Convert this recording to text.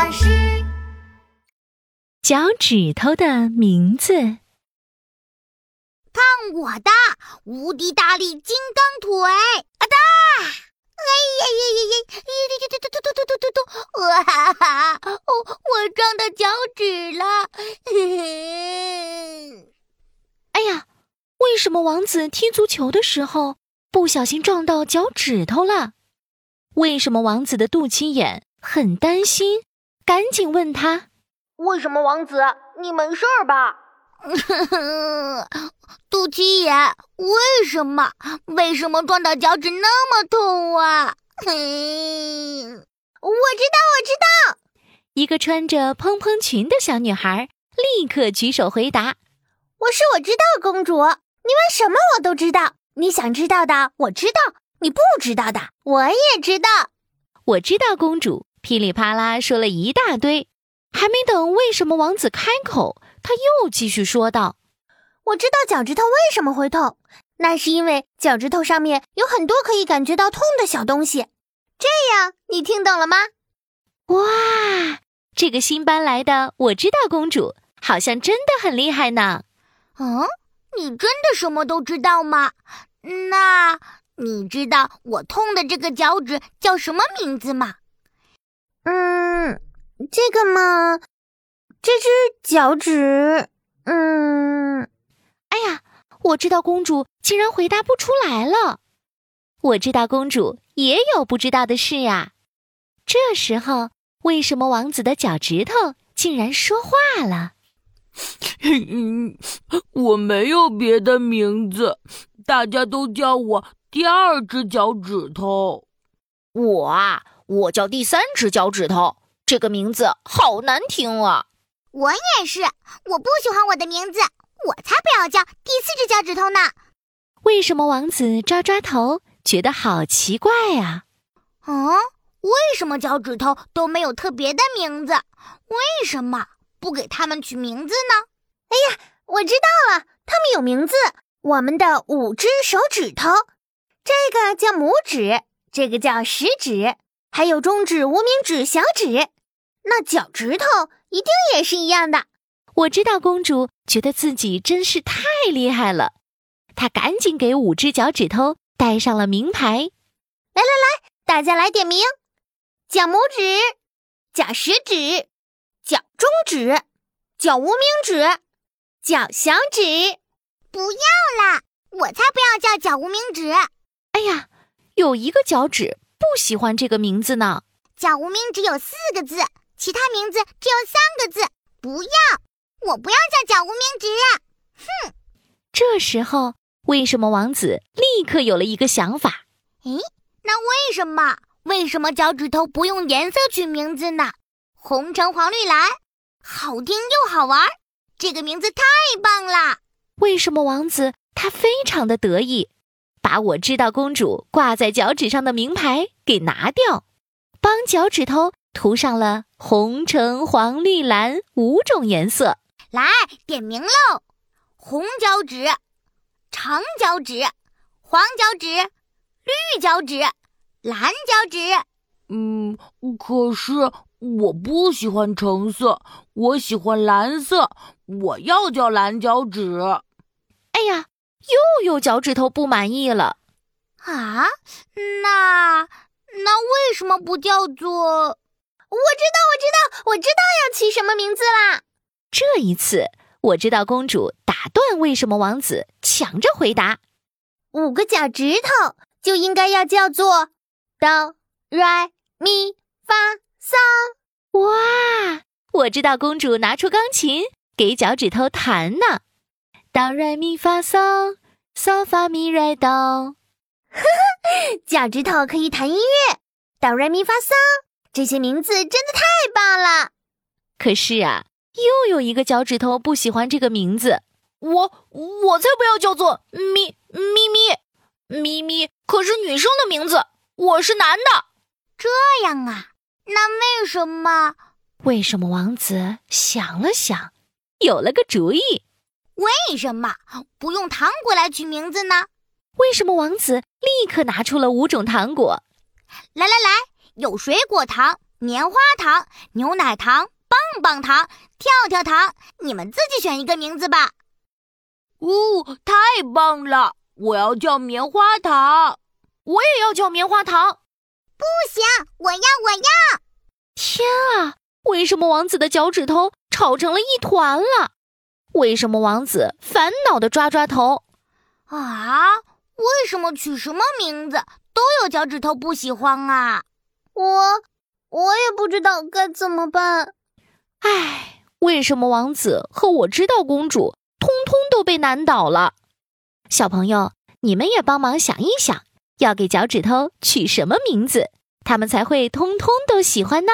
巴士。脚趾头的名字。看我的无敌大力金刚腿！啊哒！哎呀呀呀呀！呀呀呀！嘟嘟嘟嘟嘟嘟！哇哈哈！哦我撞到脚趾了！哎呀，为什么王子踢足球的时候不小心撞到脚趾头了？为什么王子的肚脐眼很担心？赶紧问他：为什么王子，你没事吧？肚脐眼，为什么？为什么撞到脚趾那么痛啊？嗯，我知道，我知道。一个穿着蓬蓬裙的小女孩立刻举手回答：“我是我知道公主，你问什么我都知道。你想知道的我知道，你不知道的我也知道。我知道公主。”噼里啪啦说了一大堆，还没等为什么王子开口，他又继续说道：“我知道脚趾头为什么会痛，那是因为脚趾头上面有很多可以感觉到痛的小东西。这样，你听懂了吗？”哇，这个新搬来的我知道公主好像真的很厉害呢。嗯，你真的什么都知道吗？那你知道我痛的这个脚趾叫什么名字吗？嗯，这个嘛，这只脚趾，嗯，哎呀，我知道公主竟然回答不出来了。我知道公主也有不知道的事呀。这时候，为什么王子的脚趾头竟然说话了？嗯，我没有别的名字，大家都叫我第二只脚趾头。我啊。我叫第三只脚趾头，这个名字好难听啊！我也是，我不喜欢我的名字，我才不要叫第四只脚趾头呢。为什么王子抓抓头，觉得好奇怪呀？嗯，为什么脚趾头都没有特别的名字？为什么不给他们取名字呢？哎呀，我知道了，他们有名字。我们的五只手指头，这个叫拇指，这个叫食指。还有中指、无名指、小指，那脚趾头一定也是一样的。我知道公主觉得自己真是太厉害了，她赶紧给五只脚趾头戴上了名牌。来来来，大家来点名：脚拇指、脚食指、脚中指、脚无名指、脚小指。不要啦，我才不要叫脚无名指。哎呀，有一个脚趾。不喜欢这个名字呢。脚无名指有四个字，其他名字只有三个字。不要，我不要叫叫无名指。哼！这时候，为什么王子立刻有了一个想法？诶，那为什么？为什么脚趾头不用颜色取名字呢？红橙黄绿蓝，好听又好玩，这个名字太棒了。为什么王子他非常的得意？把我知道公主挂在脚趾上的名牌给拿掉，帮脚趾头涂上了红、橙、黄、绿、蓝五种颜色。来点名喽：红脚趾、长脚趾、黄脚趾、绿脚趾、蓝脚趾。嗯，可是我不喜欢橙色，我喜欢蓝色，我要叫蓝脚趾。哎呀！又有脚趾头不满意了，啊？那那为什么不叫做？我知道，我知道，我知道要起什么名字啦！这一次，我知道公主打断为什么王子抢着回答：五个脚趾头就应该要叫做哆、来、咪、发、嗦。哇！我知道公主拿出钢琴给脚趾头弹呢。哆来咪发嗦，嗦发咪来哆。呵呵，脚趾头可以弹音乐。哆来咪发嗦，这些名字真的太棒了。可是啊，又有一个脚趾头不喜欢这个名字。我我才不要叫做咪咪咪咪咪，可是女生的名字，我是男的。这样啊？那为什么？为什么王子想了想，有了个主意。为什么不用糖果来取名字呢？为什么王子立刻拿出了五种糖果？来来来，有水果糖、棉花糖、牛奶糖、棒棒糖、跳跳糖，你们自己选一个名字吧。哦，太棒了！我要叫棉花糖，我也要叫棉花糖。不行，我要，我要！天啊，为什么王子的脚趾头吵成了一团了？为什么王子烦恼的抓抓头？啊，为什么取什么名字都有脚趾头不喜欢啊？我，我也不知道该怎么办。唉，为什么王子和我知道公主通通都被难倒了？小朋友，你们也帮忙想一想，要给脚趾头取什么名字，他们才会通通都喜欢呢？